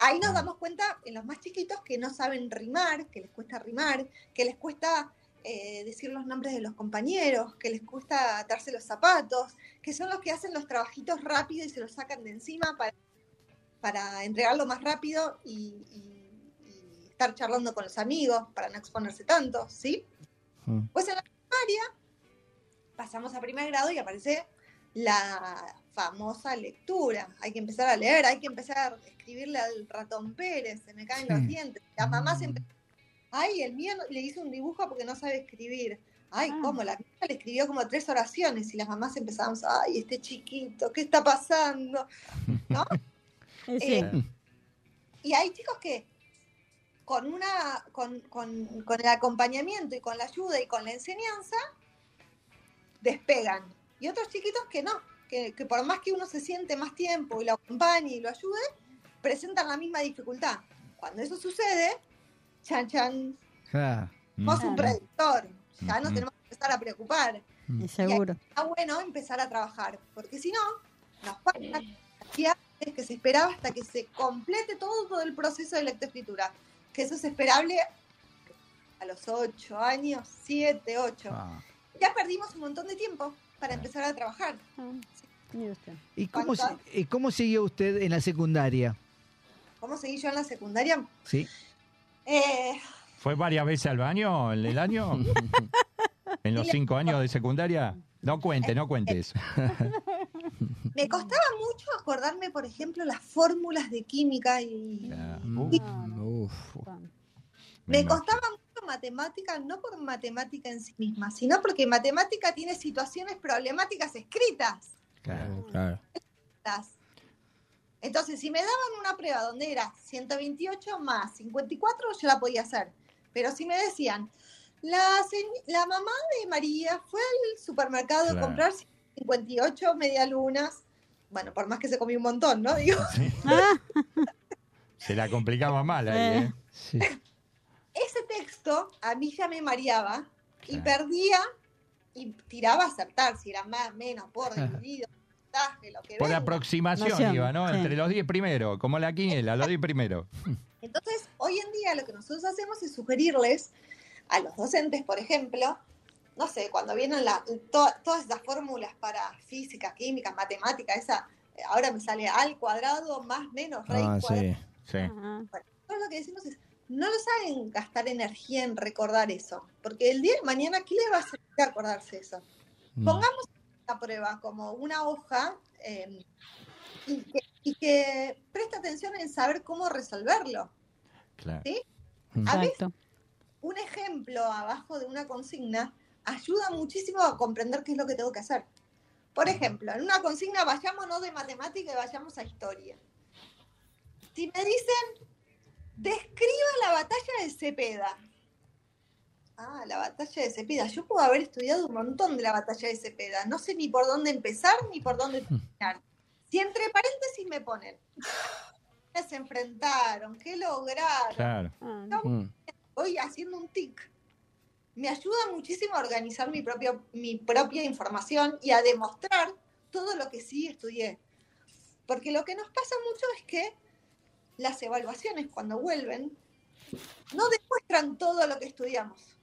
Ahí nos damos cuenta en los más chiquitos que no saben rimar, que les cuesta rimar, que les cuesta eh, decir los nombres de los compañeros, que les cuesta atarse los zapatos, que son los que hacen los trabajitos rápido y se los sacan de encima para, para entregarlo más rápido y, y- y estar charlando con los amigos para no exponerse tanto, ¿sí? Mm. Pues en la primaria pasamos a primer grado y aparece la famosa lectura. Hay que empezar a leer, hay que empezar a escribirle al ratón Pérez, se me caen Sí. los dientes. Las mamás Mm. siempre, ay, el mío no- le hizo un dibujo porque no sabe escribir. Ay, Ah. ¿cómo? La mía le escribió como tres oraciones y las mamás empezamos, ay, este chiquito, ¿qué está pasando? ¿No? sí. Eh, y hay chicos que con una con, con- con el acompañamiento y con la ayuda y con la enseñanza despegan. Y otros chiquitos que no, que, que por más que uno se siente más tiempo y lo acompañe y lo ayude, presentan la misma dificultad. Cuando eso sucede, chan chan, somos un Claro. predictor, ya nos Ujú. tenemos que empezar a preocupar. Y seguro. Está bueno empezar a trabajar, porque si no, nos cantidades que se esperaba hasta que se complete todo el proceso de lectoescritura, que eso es esperable a los 8 años, 7, 8. Ah. Ya perdimos un montón de tiempo para empezar a trabajar. Ah, usted. ¿Y cómo, y cómo siguió usted en la secundaria? ¿Cómo seguí yo en la secundaria? ¿Sí? Eh, ¿Fue varias veces al baño en el año? ¿En los cinco años de secundaria? No cuente, no cuente eso. Me costaba mucho acordarme, por ejemplo, las fórmulas de química y uf. me costaba mucho matemática, no por matemática en sí misma, sino porque matemática tiene situaciones problemáticas escritas. Claro, claro. Entonces, si me daban una prueba donde era 128 más 54, yo la podía hacer. Pero si me decían, la, la mamá de María fue al supermercado a comprar 58 medialunas, bueno, por más que se comió un montón, ¿no? Digo, Ah, Se la complicaba mal ahí, ¿eh? Sí. Ese texto a mí ya me mareaba y Claro. perdía y tiraba a acertar, si era más, menos, por dividido, lo que Por venga. aproximación Noción, iba, ¿no? sí. Entre los 10 primeros, como la quiniela, los 10 primeros. Entonces, hoy en día lo que nosotros hacemos es sugerirles a los docentes, por ejemplo, no sé, cuando vienen la- to- todas esas fórmulas para física, química, matemática, esa, ahora me sale al cuadrado más menos raíz Ah, cuadrada. sí. Sí. Nosotros lo que decimos es, no lo saben gastar energía en recordar eso, porque el día de mañana, ¿qué les va a servir acordarse eso? Mm. Pongamos la prueba como una hoja eh, y, que, y que preste atención en saber cómo resolverlo. Claro. Mm. A veces exacto. un ejemplo abajo de una consigna ayuda muchísimo a comprender qué es lo que tengo que hacer. Por ejemplo, en una consigna vayámonos de matemática y vayamos a historia. Si me dicen, describa la batalla de Cepeda. Ah, la batalla de Cepeda. Yo puedo haber estudiado un montón de la batalla de Cepeda. No sé ni por dónde empezar ni por dónde terminar. Si entre paréntesis me ponen, ¿qué se enfrentaron? ¿Qué lograron? Claro. Ah, Mm. voy haciendo un tic. Me ayuda muchísimo a organizar mi, propio, mi propia información y a demostrar todo lo que sí estudié. Porque lo que nos pasa mucho es que las evaluaciones cuando vuelven no demuestran todo lo que estudiamos,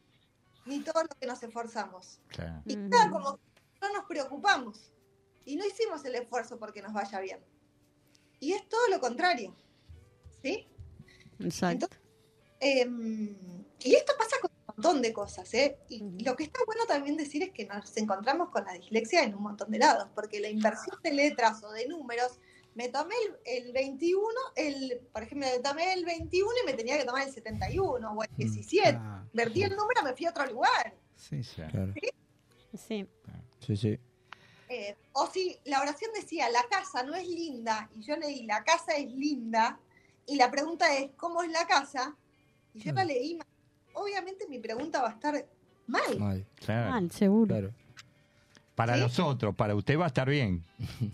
ni todo lo que nos esforzamos. claro. Y queda como que no nos preocupamos y no hicimos el esfuerzo porque nos vaya bien. Y es todo lo contrario. ¿Sí? Exacto. Em, y esto pasa con un montón de cosas, ¿eh? Y lo que está bueno también decir es que nos encontramos con la dislexia en un montón de lados, porque la inversión de letras o de números, me tomé el, el 21, el, por ejemplo, me tomé el 21 y me tenía que tomar el 71 o el 17. Ah, Invertí el número, me fui a otro lugar. sí, sí. Claro. Sí. Sí, sí. Eh, o si la oración decía, la casa no es linda, y yo leí, la casa es linda, y la pregunta es, ¿cómo es la casa? Y yo la Claro. leí mal. Obviamente mi pregunta va a estar mal. Mal. claro. Mal, seguro. Claro. Para ¿Sí? los otros, para usted va a estar bien.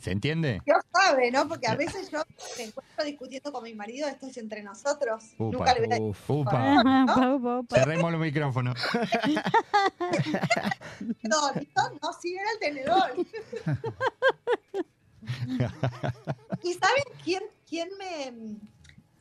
¿Se entiende? Dios sabe, ¿no? Porque a veces yo me encuentro discutiendo con mi marido, esto es entre nosotros. Upa. Nunca le voy a Uf. Upa. Ajá, pa, pa, pa. Cerremos los micrófonos. tenedor. No, no, sí era el tenedor. ¿Y saben quién, quién me...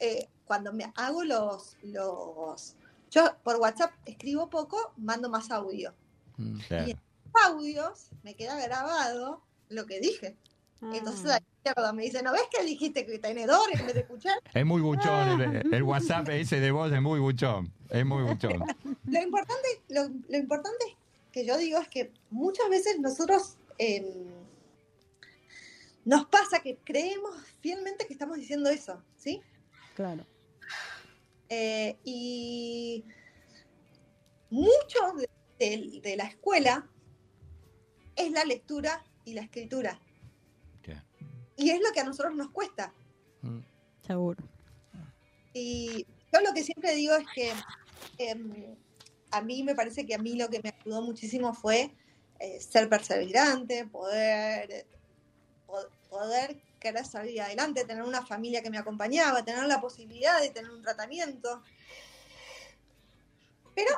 eh, cuando me hago los, los... Yo por WhatsApp escribo poco, mando más audio. Mm. Claro. Y audios me queda grabado lo que dije. Entonces a la izquierda me dice, ¿no ves que dijiste que tenedor en vez de escuchar? Es muy buchón. El, el WhatsApp ese de voz es muy buchón. Es muy buchón. Lo importante, lo, lo importante que yo digo es que muchas veces nosotros em, nos pasa que creemos fielmente que estamos diciendo eso, ¿sí? Claro. Eh, y mucho de, de- de la escuela es la lectura y la escritura. Claro. Y es lo que a nosotros nos cuesta. Mm. Seguro. Y yo lo que siempre digo es que em, a mí me parece que a mí lo que me ayudó muchísimo fue eh, ser perseverante, poder, po- poder querer salir adelante, tener una familia que me acompañaba, tener la posibilidad de tener un tratamiento. Pero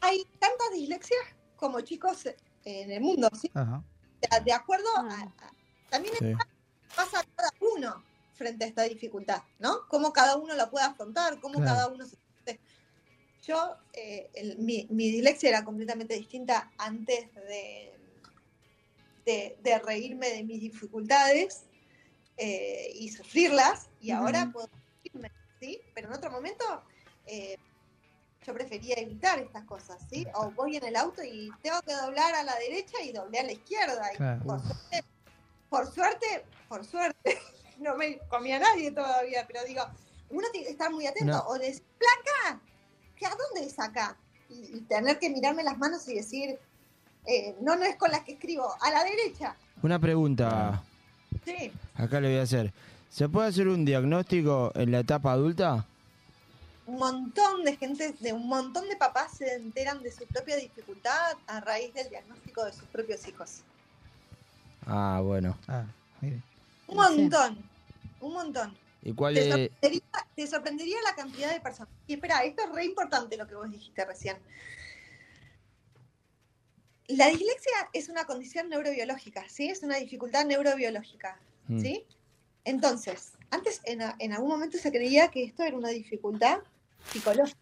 hay tantas dislexias como chicos en el mundo, ¿sí? Ajá. De- acuerdo a, Ah. a- también Sí. pasa cada uno frente a esta dificultad, ¿no? Cómo cada uno la puede afrontar, cómo Claro. cada uno se siente. Yo, eh, el- mi, mi dislexia era completamente distinta antes de, de, de reírme de mis dificultades eh, y sufrirlas, y ahora puedo reírme, ¿sí? Pero en otro momento eh, yo prefería evitar estas cosas, ¿sí? O voy en el auto y tengo que doblar a la derecha y doblé a la izquierda. y Claro. por suerte, por suerte, por suerte, no me comía nadie todavía, pero digo, uno tiene que estar muy atento. No. O decir, placa, ¿qué a dónde es acá? Y, y tener que mirarme las manos y decir, eh, no, no es con las que escribo, a la derecha. Una pregunta, Sí, acá le voy a hacer. ¿Se puede hacer un diagnóstico en la etapa adulta? Un montón de gente, de un montón de papás se enteran de su propia dificultad a raíz del diagnóstico de sus propios hijos. Ah, bueno. Ah, mire. Un montón, un montón. ¿Y cuál Te es? sorprendería, te sorprendería la cantidad de personas. Y espera, esto es re importante lo que vos dijiste recién. La dislexia es una condición neurobiológica, ¿sí? Es una dificultad neurobiológica, Mm. ¿sí? Entonces, antes en, a- en algún momento se creía que esto era una dificultad psicológica,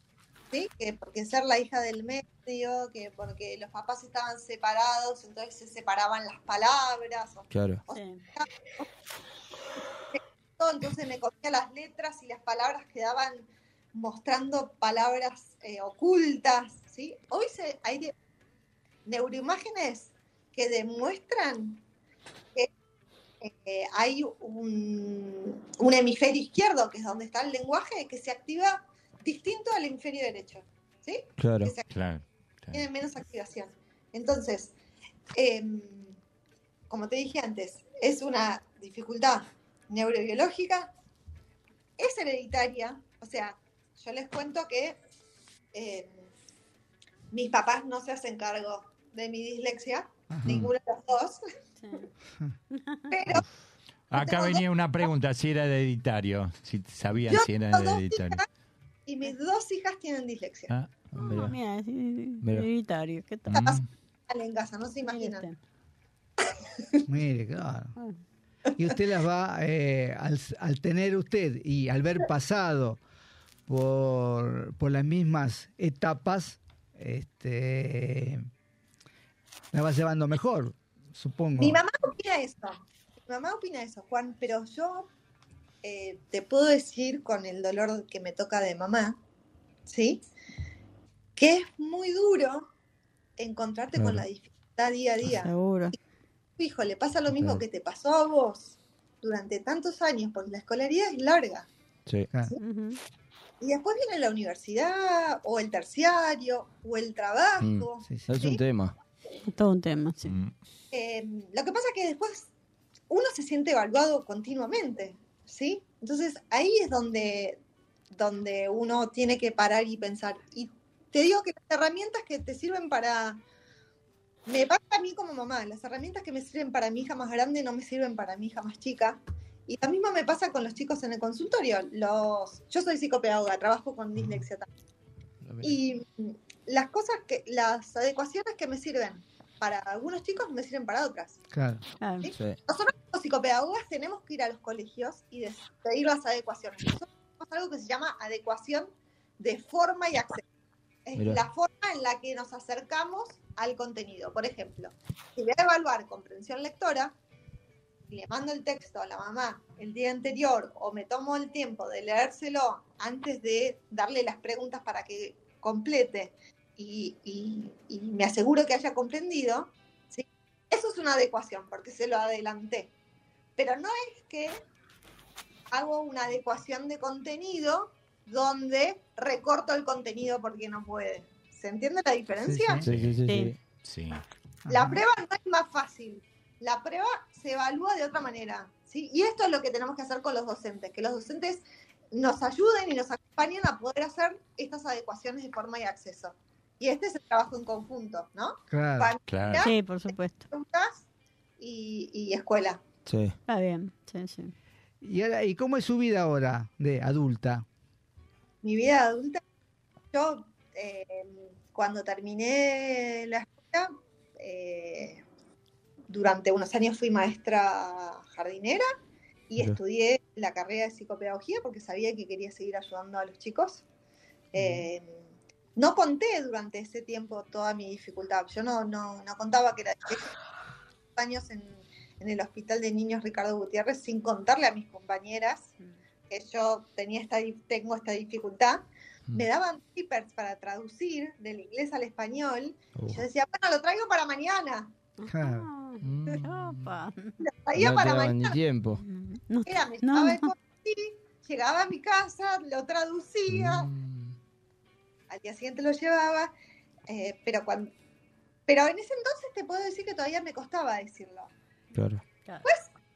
¿sí? Que porque ser la hija del medio, que porque los papás estaban separados, entonces se separaban las palabras, o Claro. Entonces me comía las letras y las palabras quedaban mostrando palabras eh, ocultas, ¿sí? Hoy se, hay de- neuroimágenes que demuestran que eh, hay un, un hemisferio izquierdo, que es donde está el lenguaje, que se activa distinto al hemisferio derecho, ¿sí? Claro. Que se Claro. tiene menos activación. Entonces, em, como te dije antes, es una dificultad neurobiológica, es hereditaria, o sea, yo les cuento que em, mis papás no se hacen cargo de mi dislexia, Ajá. ninguno de los dos, Sí. pero Acá venía una pregunta, si era hereditario, si sabían Yo si era hereditario. Y mis dos hijas tienen dislexia. Ah, Ah, Mira. mira, sí, Mira. hereditario, ¿qué tal? mm. En casa, no se imaginan. Mire claro. Ah. Y usted las va, eh, al, al tener usted y al ver pasado por, por las mismas etapas, este, la va llevando mejor, supongo. Mi mamá opina eso. Mi mamá opina eso, Juan, pero yo eh, te puedo decir con el dolor que me toca de mamá, ¿sí? Que es muy duro encontrarte con la dificultad día a día. Seguro. Hijo, le pasa lo mismo Claro. que te pasó a vos durante tantos años, porque la escolaridad es larga. Sí. Y después viene la universidad, o el terciario, o el trabajo. Sí, sí. Es un tema. Es todo un tema, sí. Mm. Eh, lo que pasa es que después uno se siente evaluado continuamente, ¿sí? Entonces ahí es donde, donde uno tiene que parar y pensar. Y te digo que las herramientas que te sirven para... Me pasa a mí como mamá, las herramientas que me sirven para mi hija más grande no me sirven para mi hija más chica. Y lo mismo me pasa con los chicos en el consultorio. Los, yo soy psicopedagoga, trabajo con dislexia también. Y mm, las cosas que, las adecuaciones que me sirven para algunos chicos no me sirven para otras. Claro. Claro. ¿sí? Sí. Nosotros los psicopedagogas tenemos que ir a los colegios y pedir las adecuaciones. Nosotros tenemos algo que se llama adecuación de forma y acceso. Es Mirá. la forma en la que nos acercamos al contenido. Por ejemplo, si voy a evaluar comprensión lectora, y le mando el texto a la mamá el día anterior o me tomo el tiempo de leérselo antes de darle las preguntas para que complete y, y- y me aseguro que haya comprendido, ¿sí? eso es una adecuación porque se lo adelanté. Pero no es que hago una adecuación de contenido donde recorto el contenido porque no puede. ¿Se entiende la diferencia? Sí, Sí, sí, sí. Sí. sí. Sí. La prueba no es más fácil. La prueba se evalúa de otra manera. ¿sí? Y esto es lo que tenemos que hacer con los docentes, que los docentes nos ayuden y nos acompañen a poder hacer estas adecuaciones de forma y acceso. Y este es el trabajo en conjunto, ¿no? Claro. Familia, Claro. Sí, por supuesto. preguntas y, y escuela. Sí. Está bien. Sí, sí. ¿Y, ahora, ¿Y cómo es su vida ahora de adulta? Mi vida adulta, yo eh, cuando terminé la escuela, eh, durante unos años fui maestra jardinera y estudié la carrera de psicopedagogía porque sabía que quería seguir ayudando a los chicos. Eh, no conté durante ese tiempo toda mi dificultad. Yo no, no, no contaba que era años en, en el hospital de niños Ricardo Gutiérrez sin contarle a mis compañeras que yo tenía esta, tengo esta dificultad. Me daban papers para traducir del inglés al español. Uh, Y yo decía, bueno, lo traigo para mañana. Ah, Opa. Traía no para mañana. ni tiempo. No, Era, me no, llegaba a mi casa, lo traducía, Mm, al día siguiente lo llevaba, eh, pero cuando, pero en ese entonces te puedo decir que todavía me costaba decirlo. claro.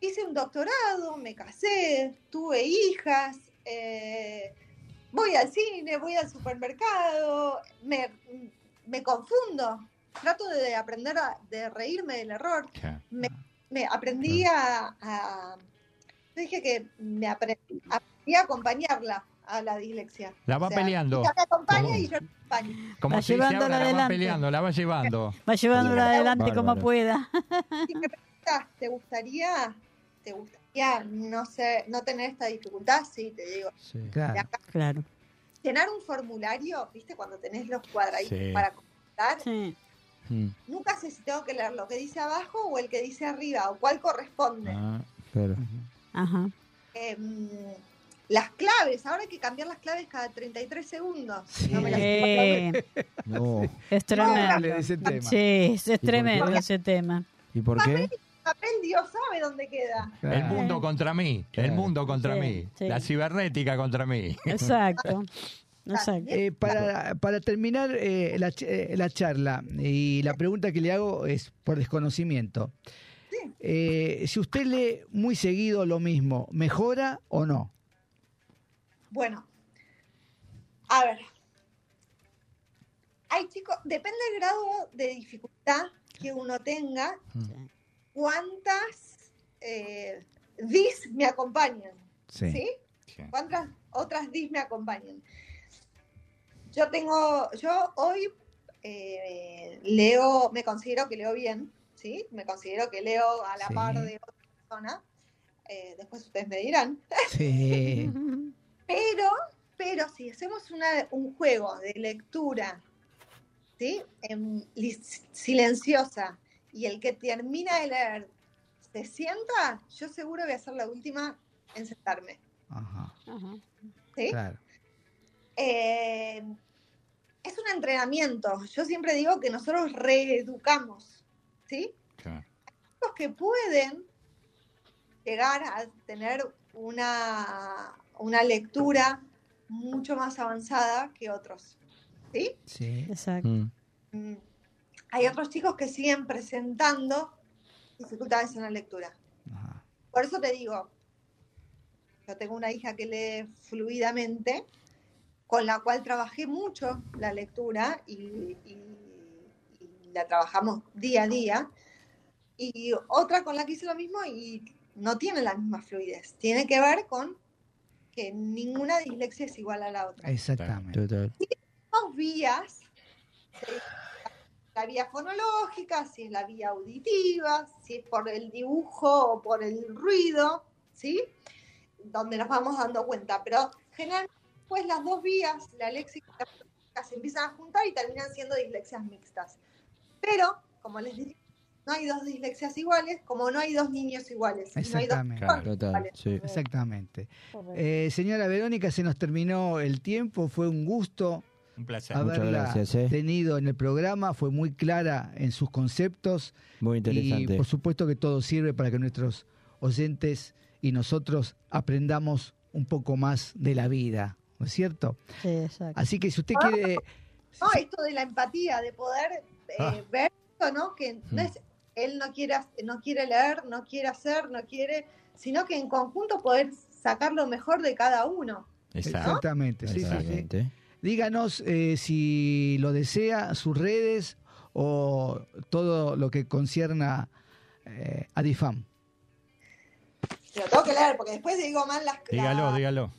Hice un doctorado, me casé, tuve hijas, eh, voy al cine, voy al supermercado, me, me confundo, trato de aprender a de reírme del error. Me aprendí a, dije que me aprendí, aprendí a acompañarla a la dislexia. La va O sea, peleando. Ella me acompaña ¿Cómo? y yo la acompaño. Como Va se dice ahora, la va adelante. peleando, la va llevando. Va llevándola adelante como pueda. Si me preguntas, ¿te gustaría, te gustaría, no sé, no tener esta dificultad? Sí, te digo. Sí. Claro. acá, Claro. llenar un formulario, ¿viste? Cuando tenés los cuadraditos Sí. para completar, Sí. Mm, nunca sé si tengo que leer lo que dice abajo o el que dice arriba, o cuál corresponde. ah, claro. Ajá. Em, las claves, ahora hay que cambiar las claves cada 33 segundos. Sí. No me las No. es tremendo. ese tema. Sí, es, tremendo ese tema. ¿Y por qué? papel, Dios sabe dónde queda. Claro. El mundo contra mí, el mundo contra Sí, mí, sí. la cibernética contra mí. Exacto. Exacto. Eh, para, para terminar eh, la, eh, la charla, y la pregunta que le hago es por desconocimiento. Eh, si usted lee muy seguido lo mismo, ¿mejora o no? Bueno, a ver. Hay chicos, depende del grado de dificultad que uno tenga, Mm. cuántas eh, dis me acompañan, ¿sí? Sí. ¿Cuántas otras dis me acompañan? Yo tengo, yo hoy eh, leo, me considero que leo bien, ¿sí? Me considero que leo a la Sí. par de otra persona. Eh, después ustedes me dirán. Sí. Pero, pero si hacemos una- un juego de lectura, ¿sí? En li- silenciosa, y el que termina de leer se sienta, yo seguro voy a ser la última en sentarme, Ajá, Ajá. ¿sí? claro. Eh, es un entrenamiento. Yo siempre digo que nosotros reeducamos, ¿sí? Claro. Los que pueden llegar a tener una, una lectura mucho más avanzada que otros, ¿sí? Sí. Exacto. Mm, Mm, Hay otros chicos que siguen presentando dificultades en la lectura. Ajá. Por eso te digo, yo tengo una hija que lee fluidamente, con la cual trabajé mucho la lectura y, y- y la trabajamos día a día. Y otra con la que hice lo mismo y no tiene la misma fluidez. Tiene que ver con que ninguna dislexia es igual a la otra. Exactamente. total. dos vías, ¿sí? la vía fonológica, si es la vía auditiva, si es por el dibujo o por el ruido, ¿sí? Donde nos vamos dando cuenta. Pero generalmente pues las dos vías, la léxica y la fonológica, se empiezan a juntar y terminan siendo dislexias mixtas. Pero, como les dije, no hay dos dislexias iguales, como no hay dos niños iguales. y no hay dos Exactamente. iguales. sí. Exactamente. Eh, señora Verónica, se nos terminó el tiempo, fue un gusto Un placer. Muchas haberla gracias, eh. tenido en el programa, fue muy clara en sus conceptos Muy y interesante. por supuesto que todo sirve para que nuestros oyentes y nosotros aprendamos un poco más de la vida, ¿no es cierto? Sí, exacto. Así que si usted quiere... No, esto de la empatía, de poder eh, Ah. ver esto, ¿no? Que no es él no quiere, no quiere leer, no quiere hacer, no quiere, sino que en conjunto poder sacar lo mejor de cada uno. Exacto. Exactamente, sí, sí, sí. Díganos eh, si lo desea, sus redes o todo lo que concierna eh, a DIFAM. Lo tengo que leer porque después digo mal las Dígalo, la, dígalo.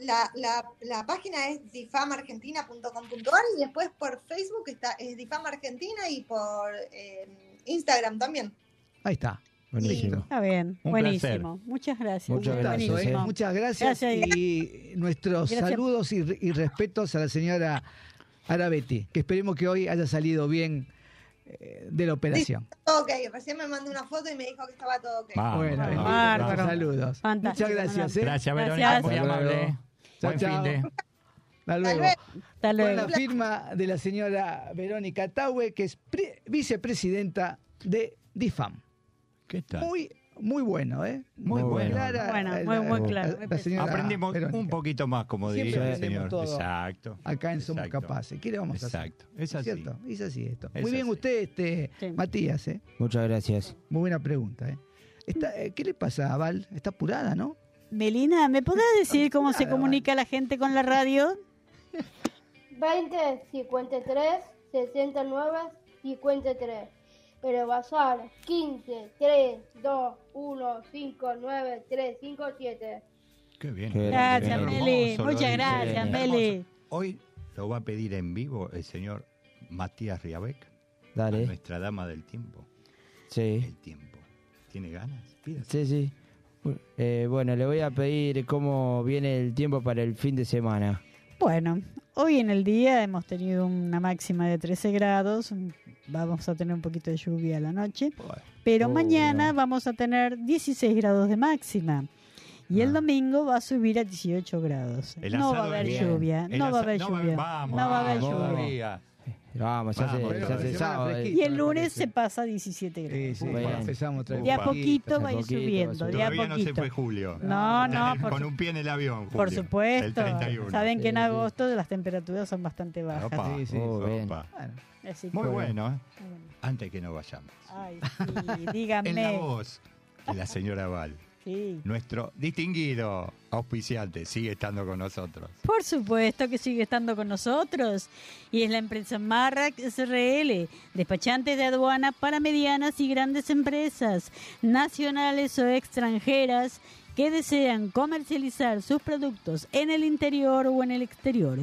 La, la- la página es difamargentina.com.ar y después por Facebook está es Difam Argentina y por eh, Instagram también. Ahí está. Buenísimo. Está bien, Un buenísimo. Muchas gracias. Muchas gracias, ¿eh? ¿eh? Muchas gracias, Gracias. y nuestros Gracias. saludos y, y respetos a la señora Arabetti, que esperemos que hoy haya salido bien eh, de la operación. Todo ok, recién me mandó una foto y me dijo que estaba todo ok. Vamos, bueno, vamos, bárbaro. muchos saludos. Fantástico, Muchas gracias. ¿eh? Gracias, Gracias. Verónica, muy amable. Chao, Buen chao. fin de. Hasta luego. luego. Hasta Con luego. la firma de la señora Verónica Taue, que es pre- vicepresidenta de DIFAM. ¿Qué tal? Muy, muy bueno, ¿eh? Muy bueno. clara. Bueno, muy, la- muy la- claro, muy Aprendimos Verónica. un poquito más, como diría el señor. todo. Exacto. Acá en Somos Exacto. Capaces. ¿Qué le vamos a hacer? Exacto. Es así. ¿Cierto? Es así esto. Es Muy bien así. usted, este, Sí. Matías, ¿eh? Muchas gracias. Muy buena pregunta, ¿eh? Está- eh, ¿Qué le pasa a Val? Está apurada, ¿no? Melina, ¿me podrás decir cómo se comunica la gente con la radio? 20 53 69 53. El WhatsApp 15 3 2 1 5 9 3 5 7. Qué bien. Qué Gracias, Hermoso, Meli. lo Muchas gracias, Hermoso. Meli. Hoy lo va a pedir en vivo el señor Matías Riabec, Dale. nuestra dama del tiempo. Sí. El tiempo. ¿Tiene ganas? Pídase. Sí, sí. Eh, bueno, le voy a pedir cómo viene el tiempo para el fin de semana. Bueno, hoy en el día hemos tenido una máxima de 13 grados. Vamos a tener un poquito de lluvia a la noche. Pero Oh, mañana no. vamos a tener 16 grados de máxima. Y el Ah. domingo va a subir a 18 grados. No va a haber bien. lluvia. el No va a haber no lluvia. Vamos, No va a haber lluvia. Vamos, hace, Vamos, se sábado. eh. Y el lunes se pasa a 17 grados. Sí, sí, Bueno. empezamos otra vez. De a poquito va a ir poquito, subiendo, de a Todavía no se poquito. fue Julio. No, no, por con su- un pie en el avión. Por Julio. supuesto. El 31. Saben que en Sí, agosto las temperaturas son bastante bajas. Opa, Sí, sí. Oh, bien. opa. Bueno, Así que- Muy bueno, ¿eh? Antes que nos vayamos. Ay, sí, En la díganme. voz de la señora Val. Sí. Nuestro distinguido auspiciante sigue estando con nosotros. Por supuesto que sigue estando con nosotros. Y es la empresa Marrac SRL, despachantes de aduana para medianas y grandes empresas, nacionales o extranjeras, que desean comercializar sus productos en el interior o en el exterior.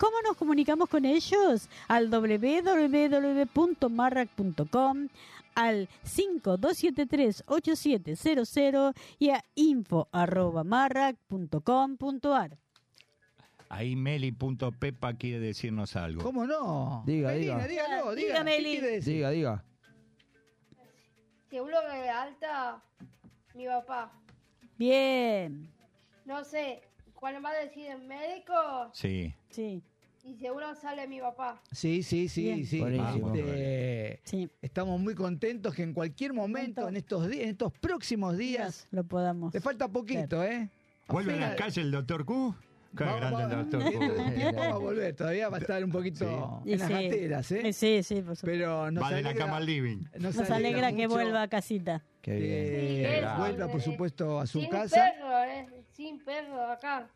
¿Cómo nos comunicamos con ellos? Al www.marrac.com, al 5273-8700 y a info.marrac.com.ar. Ahí Meli.pepa quiere decirnos algo. ¿Cómo no? Diga, Melina, diga. dígalo, diga. Dígame, ¿Qué Eli. quiere decir? Diga, diga. Seguro que de alta mi papá. Bien, No sé, cuál va a decir el médico Sí. sí, y seguro sale mi papá. Sí, sí, sí, Bien. sí. Buenísimo. Este, sí. estamos muy contentos que en cualquier momento, en estos días, en estos próximos días, Lo podamos. le falta poquito, ¿eh? ¿Vuelve a la Apenas- calle el doctor Q? Qué Vamos, grande el vamos. doctor de Q. tiempo va a volver, todavía va a estar un poquito Y en las sí. gateras, ¿eh? Sí, sí, por supuesto. Pero nos Va de la alegra, cama al living. nos Nos alegra que mucho vuelva a casita. Qué bien. que Sí, vuelva, por eh, supuesto, a su Sin casa. perro, eh. Sin perro acá.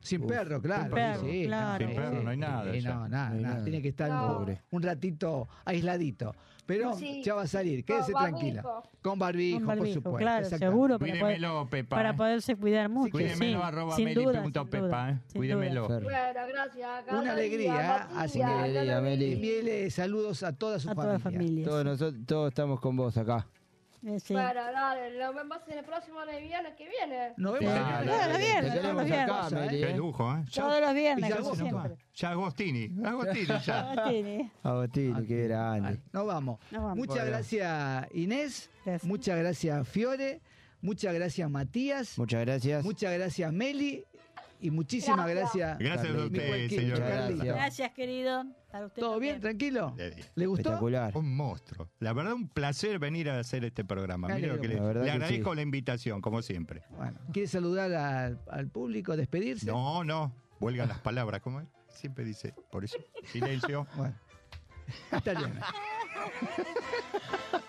Sin Uf, perro, claro. sin perro, sí, claro. Sin perro no hay nada Sí, ya. no, nada, No nada. nada. Tiene que estar No. un, ratito aisladito. Pero Sí. ya va a salir, quédese Con tranquila. barbijo. Con barbijo, Con por barbijo, supuesto. claro, seguro. Para, poder, Cuídemelo, Pepa. para eh. poderse cuidar mucho. Cuídemelo, sí, arroba sin meli duda, pepa, eh. sin Cuídemelo. Bueno, gracias. Una alegría, día, ¿eh? Así que- Alegría. Meli. Saludos a toda su. A toda la familia. familia. Todos nosotros todos estamos con vos acá. Eh, sí. Bueno, dale, nos vemos en el próximo de viernes que viene. Nos vemos viernes. Todos los viernes, Te todos los viernes. Qué eh. lujo, ¿eh? Ya, Todos los viernes, Y ya como vos, siempre. ya Agostini. Agostini ya. Agostini. Agostini, qué grande. Nos vamos. Nos vamos. Muchas Bueno. gracias, Inés. Gracias. Muchas gracias, Fiore. Muchas gracias, Matías. Muchas gracias. Muchas gracias, Meli. Y muchísimas gracias. Gracias a Carlito. mi usted, señor. Gracias. Gracias, querido. Para usted ¿Todo también. bien? ¿Tranquilo? Le digo. ¿Le gustó? Espectacular. Un monstruo. La verdad, un placer venir a hacer este programa. Lo que le, agradezco sí. la invitación, como siempre. Bueno, ¿quiere saludar al, al público, despedirse? No, no. Huelgan las palabras, como él siempre dice. Por eso, silencio. Bueno. Está